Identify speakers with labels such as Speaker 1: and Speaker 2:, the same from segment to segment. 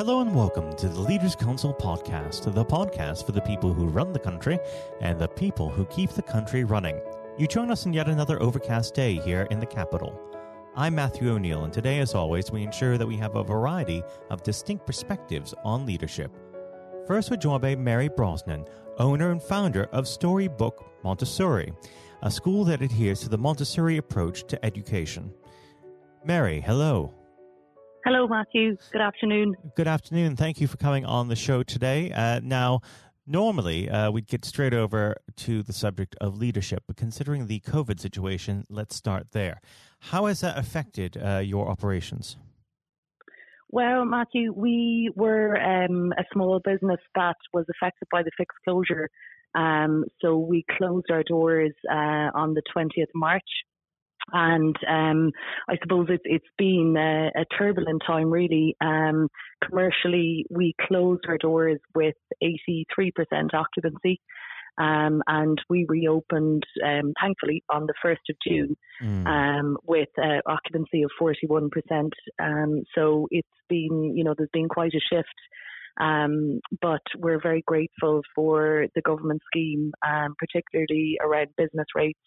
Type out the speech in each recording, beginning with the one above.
Speaker 1: Hello and welcome to the Leaders Council podcast, the podcast for the people who run the country and the people who keep the country running. You join us in yet another overcast day here in the capital. I'm Matthew O'Neill, and today, as always, we ensure that we have a variety of distinct perspectives on leadership. First, we're joined by Mary Brosnan, owner and founder of Storybook Montessori, a school that adheres to the Montessori approach to education. Mary, hello.
Speaker 2: Hello, Matthew. Good afternoon.
Speaker 1: Good afternoon. Thank you for coming on the show today. Uh, now, normally uh, we'd get straight over to the subject of leadership, but considering the COVID situation, let's start there. How has that affected uh, your operations?
Speaker 2: Well, Matthew, we were um, a small business that was affected by the fixed closure. Um, so we closed our doors uh, on the 20th March. And um, I suppose it's it's been a, a turbulent time, really. Um, commercially, we closed our doors with 83% occupancy. Um, and we reopened, um, thankfully, on the 1st of June mm. um, with uh, occupancy of 41%. Um, so it's been, you know, there's been quite a shift. Um, but we're very grateful for the government scheme, um, particularly around business rates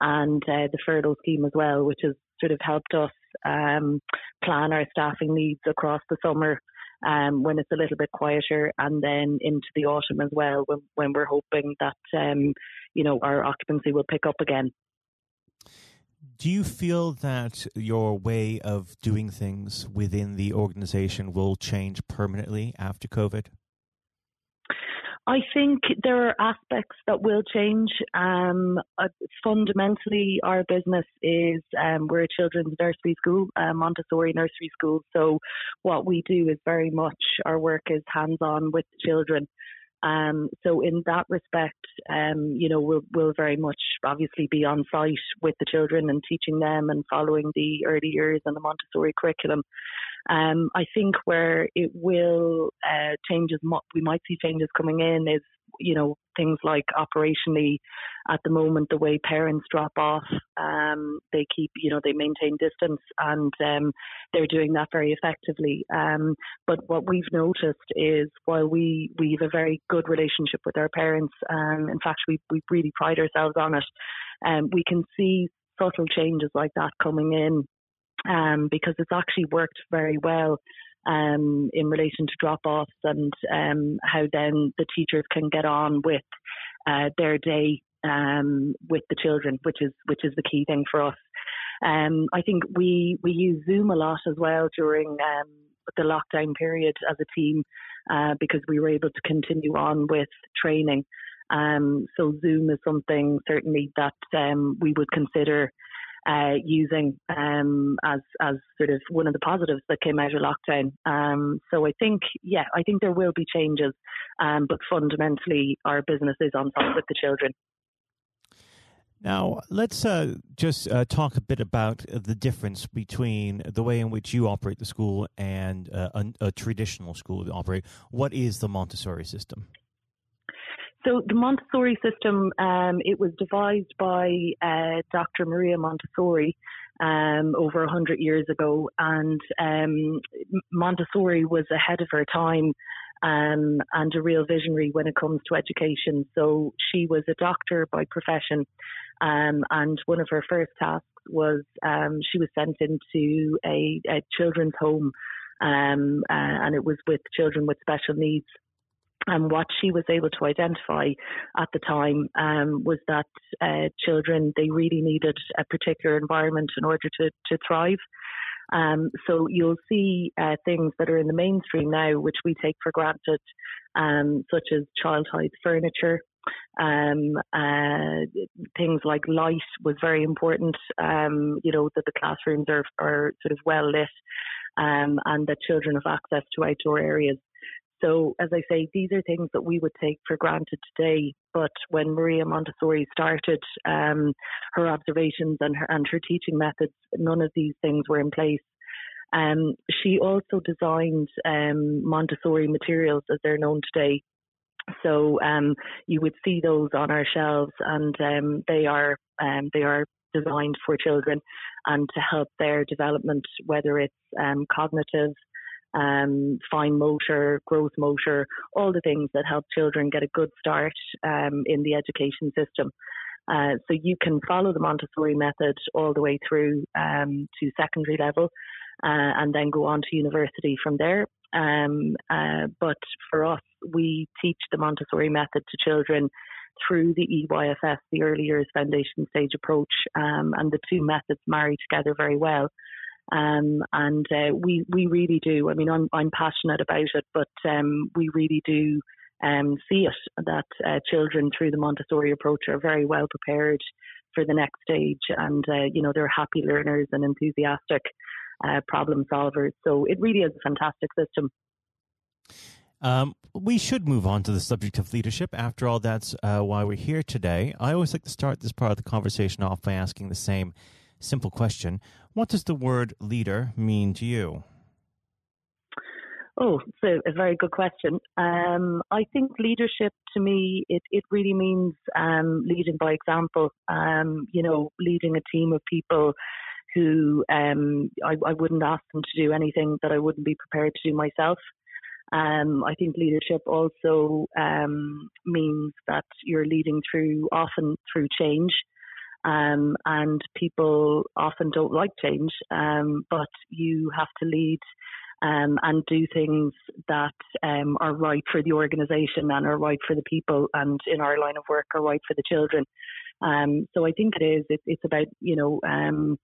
Speaker 2: and uh, the furlough scheme as well, which has sort of helped us um, plan our staffing needs across the summer um, when it's a little bit quieter, and then into the autumn as well, when, when we're hoping that um, you know our occupancy will pick up again.
Speaker 1: Do you feel that your way of doing things within the organization will change permanently after COVID?
Speaker 2: I think there are aspects that will change. Um, uh, fundamentally, our business is um, we're a children's nursery school, a Montessori nursery school. So, what we do is very much our work is hands on with children. Um, so in that respect, um, you know, we'll, we'll very much obviously be on site with the children and teaching them and following the early years and the Montessori curriculum. Um, I think where it will uh, changes, we might see changes coming in is, you know, things like operationally at the moment, the way parents drop off, um, they keep, you know, they maintain distance and um, they're doing that very effectively. Um, but what we've noticed is while we, we have a very good relationship with our parents, um, in fact, we, we really pride ourselves on it, um, we can see subtle changes like that coming in um, because it's actually worked very well um, in relation to drop offs and um, how then the teachers can get on with uh, their day um, with the children, which is which is the key thing for us. Um, I think we we use Zoom a lot as well during um, the lockdown period as a team uh, because we were able to continue on with training. Um, so Zoom is something certainly that um, we would consider uh, using um, as as sort of one of the positives that came out of lockdown. Um, so I think, yeah, I think there will be changes, um, but fundamentally, our business is on top with the children.
Speaker 1: Now, let's uh, just uh, talk a bit about the difference between the way in which you operate the school and uh, a, a, traditional school operate. What is the Montessori system?
Speaker 2: So the Montessori system, um, it was devised by uh, Dr. Maria Montessori um, over 100 years ago, and um, Montessori was ahead of her time um, and a real visionary when it comes to education. So she was a doctor by profession, um, and one of her first tasks was um, she was sent into a, a children's home, uh, and it was with children with special needs. And what she was able to identify at the time um, was that uh, children they really needed a particular environment in order to to thrive. Um, so you'll see uh, things that are in the mainstream now, which we take for granted, um, such as child height furniture. Um, uh, things like light was very important. Um, you know that the classrooms are, are sort of well lit, um, and that children have access to outdoor areas. So, as I say, these are things that we would take for granted today. But when Maria Montessori started um, her observations and her and her teaching methods, none of these things were in place. Um, she also designed um, Montessori materials as they're known today. So um, you would see those on our shelves, and um, they are um, they are designed for children and to help their development, whether it's cognitive um, fine motor, gross motor, all the things that help children get a good start um, in the education system. Uh, so you can follow the Montessori method all the way through um, to secondary level uh, and then go on to university from there. Um, uh, but for us, we teach the Montessori method to children through the EYFS, the Early Years Foundation Stage Approach, um, and the two methods marry together very well. Um, and uh, we we really do. I mean, I'm I'm passionate about it, but um, we really do um, see it that uh, children through the Montessori approach are very well prepared for the next stage, and uh, you know they're happy learners and enthusiastic uh, problem solvers. So it really is a fantastic system.
Speaker 1: Um, we should move on to the subject of leadership. After all, that's uh, why we're here today. I always like to start this part of the conversation off by asking the same simple question What does the word leader mean to you?
Speaker 2: Oh, so a very good question. Um, I think leadership to me, it, it really means um, leading by example. Um, you know, leading a team of people who um, I, I, wouldn't ask them to do anything that I wouldn't be prepared to do myself. Um, I think leadership also um, means that you're leading through often through change. Um, and people often don't like change, um, but you have to lead um, and do things that um, are right for the organisation and are right for the people, and in our line of work, are right for the children. Um, so I think it is. It, it's about you know um,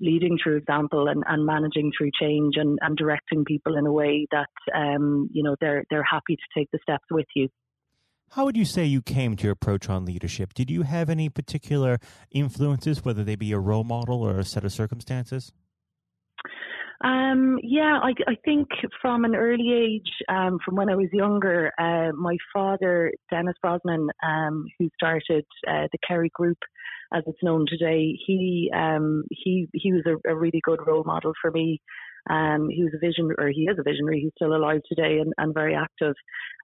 Speaker 2: leading through example and, and managing through change and, and directing people in a way that um, you know they're they're happy to take the steps with you.
Speaker 1: How would you say you came to your approach on leadership? Did you have any particular influences, whether they be a role model or a set of circumstances?
Speaker 2: Um, yeah, I, I, think from an early age, um, from when I was younger, uh, my father, Denis Brosnan, um, who started uh, the Kerry Group, as it's known today, he um, he he was a, a, really good role model for me. Um, he was a vision, or he is a visionary. He's still alive today and, and very active.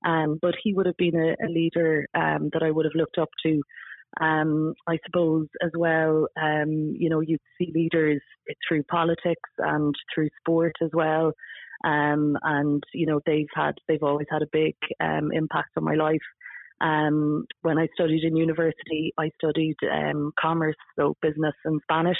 Speaker 2: Um, but he would have been a, a leader that I would have looked up to. Um, I suppose as well, um, you know, you see leaders through politics and through sport as well. Um, and, you know, they've had, they've always had a big um, impact on my life. Um, when I studied in university, I studied um, commerce, so business and Spanish.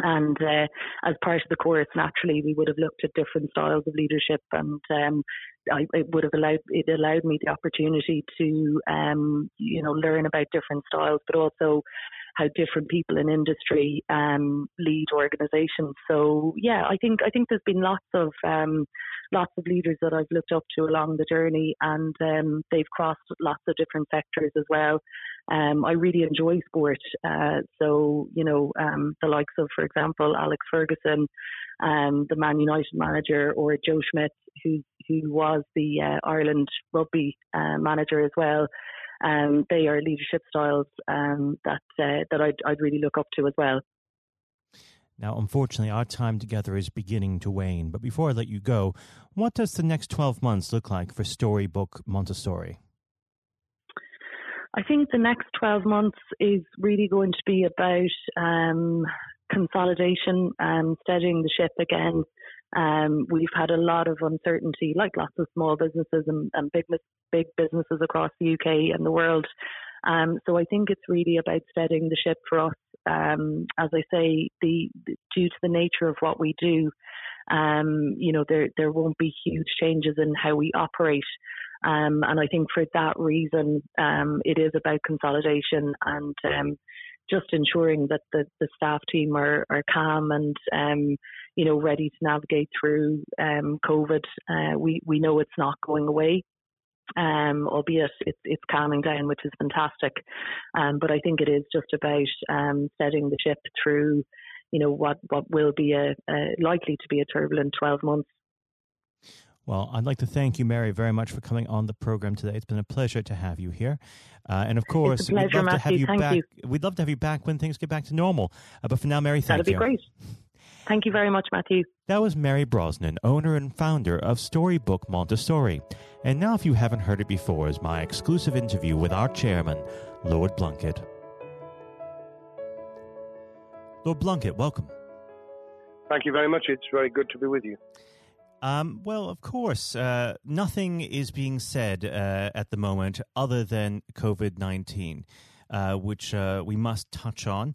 Speaker 2: And uh, as part of the course, naturally, we would have looked at different styles of leadership, and um, I, it would have allowed it allowed me the opportunity to, um, you know, learn about different styles, but also how different people in industry um, lead organisations. So yeah, I think I think there's been lots of um, lots of leaders that I've looked up to along the journey, and um, they've crossed lots of different sectors as well. Um, I really enjoy sport, uh, so you know um, the likes of, for example, Alex Ferguson, um, the Man United manager, or Joe Schmidt, who who was the uh, Ireland rugby uh, manager as well. Um, they are leadership styles um, that uh, that I'd, I'd really look up to as well.
Speaker 1: Now, unfortunately, our time together is beginning to wane. But before I let you go, what does the next 12 months look like for Storybook Montessori?
Speaker 2: I think the next 12 months is really going to be about um, consolidation and steadying the ship again. Um, we've had a lot of uncertainty, like lots of small businesses and, and big, big businesses across the UK and the world. Um, so I think it's really about steadying the ship for us. Um, as I say, the, due to the nature of what we do, um, you know, there there won't be huge changes in how we operate. Um, and I think for that reason, um, it is about consolidation and just ensuring that the, the staff team are, are calm and um, you know ready to navigate through um, COVID. Uh, we we know it's not going away, um, albeit it's it's calming down, which is fantastic. Um, but I think it is just about um, setting the ship through, you know, what what will be a, a likely to be a turbulent twelve months.
Speaker 1: Well, I'd like to thank you, Mary, very much for coming on the program today. It's been a pleasure to have you here, uh, and of course,
Speaker 2: pleasure,
Speaker 1: we'd love
Speaker 2: Matthew.
Speaker 1: to have you
Speaker 2: thank
Speaker 1: back.
Speaker 2: You.
Speaker 1: We'd love to have you back when things get back to normal. Uh, but for now, Mary, thank
Speaker 2: That'd
Speaker 1: you.
Speaker 2: That'd be great. Thank you very much, Matthew.
Speaker 1: That was Mary Brosnan, owner and founder of Storybook Montessori. And now, if you haven't heard it before, is my exclusive interview with our chairman, Lord Blunkett. Lord Blunkett, welcome.
Speaker 3: Thank you very much. It's very good to be with you.
Speaker 1: Um, well, of course, uh, nothing is being said uh, at the moment other than COVID 19, uh, which uh, we must touch on.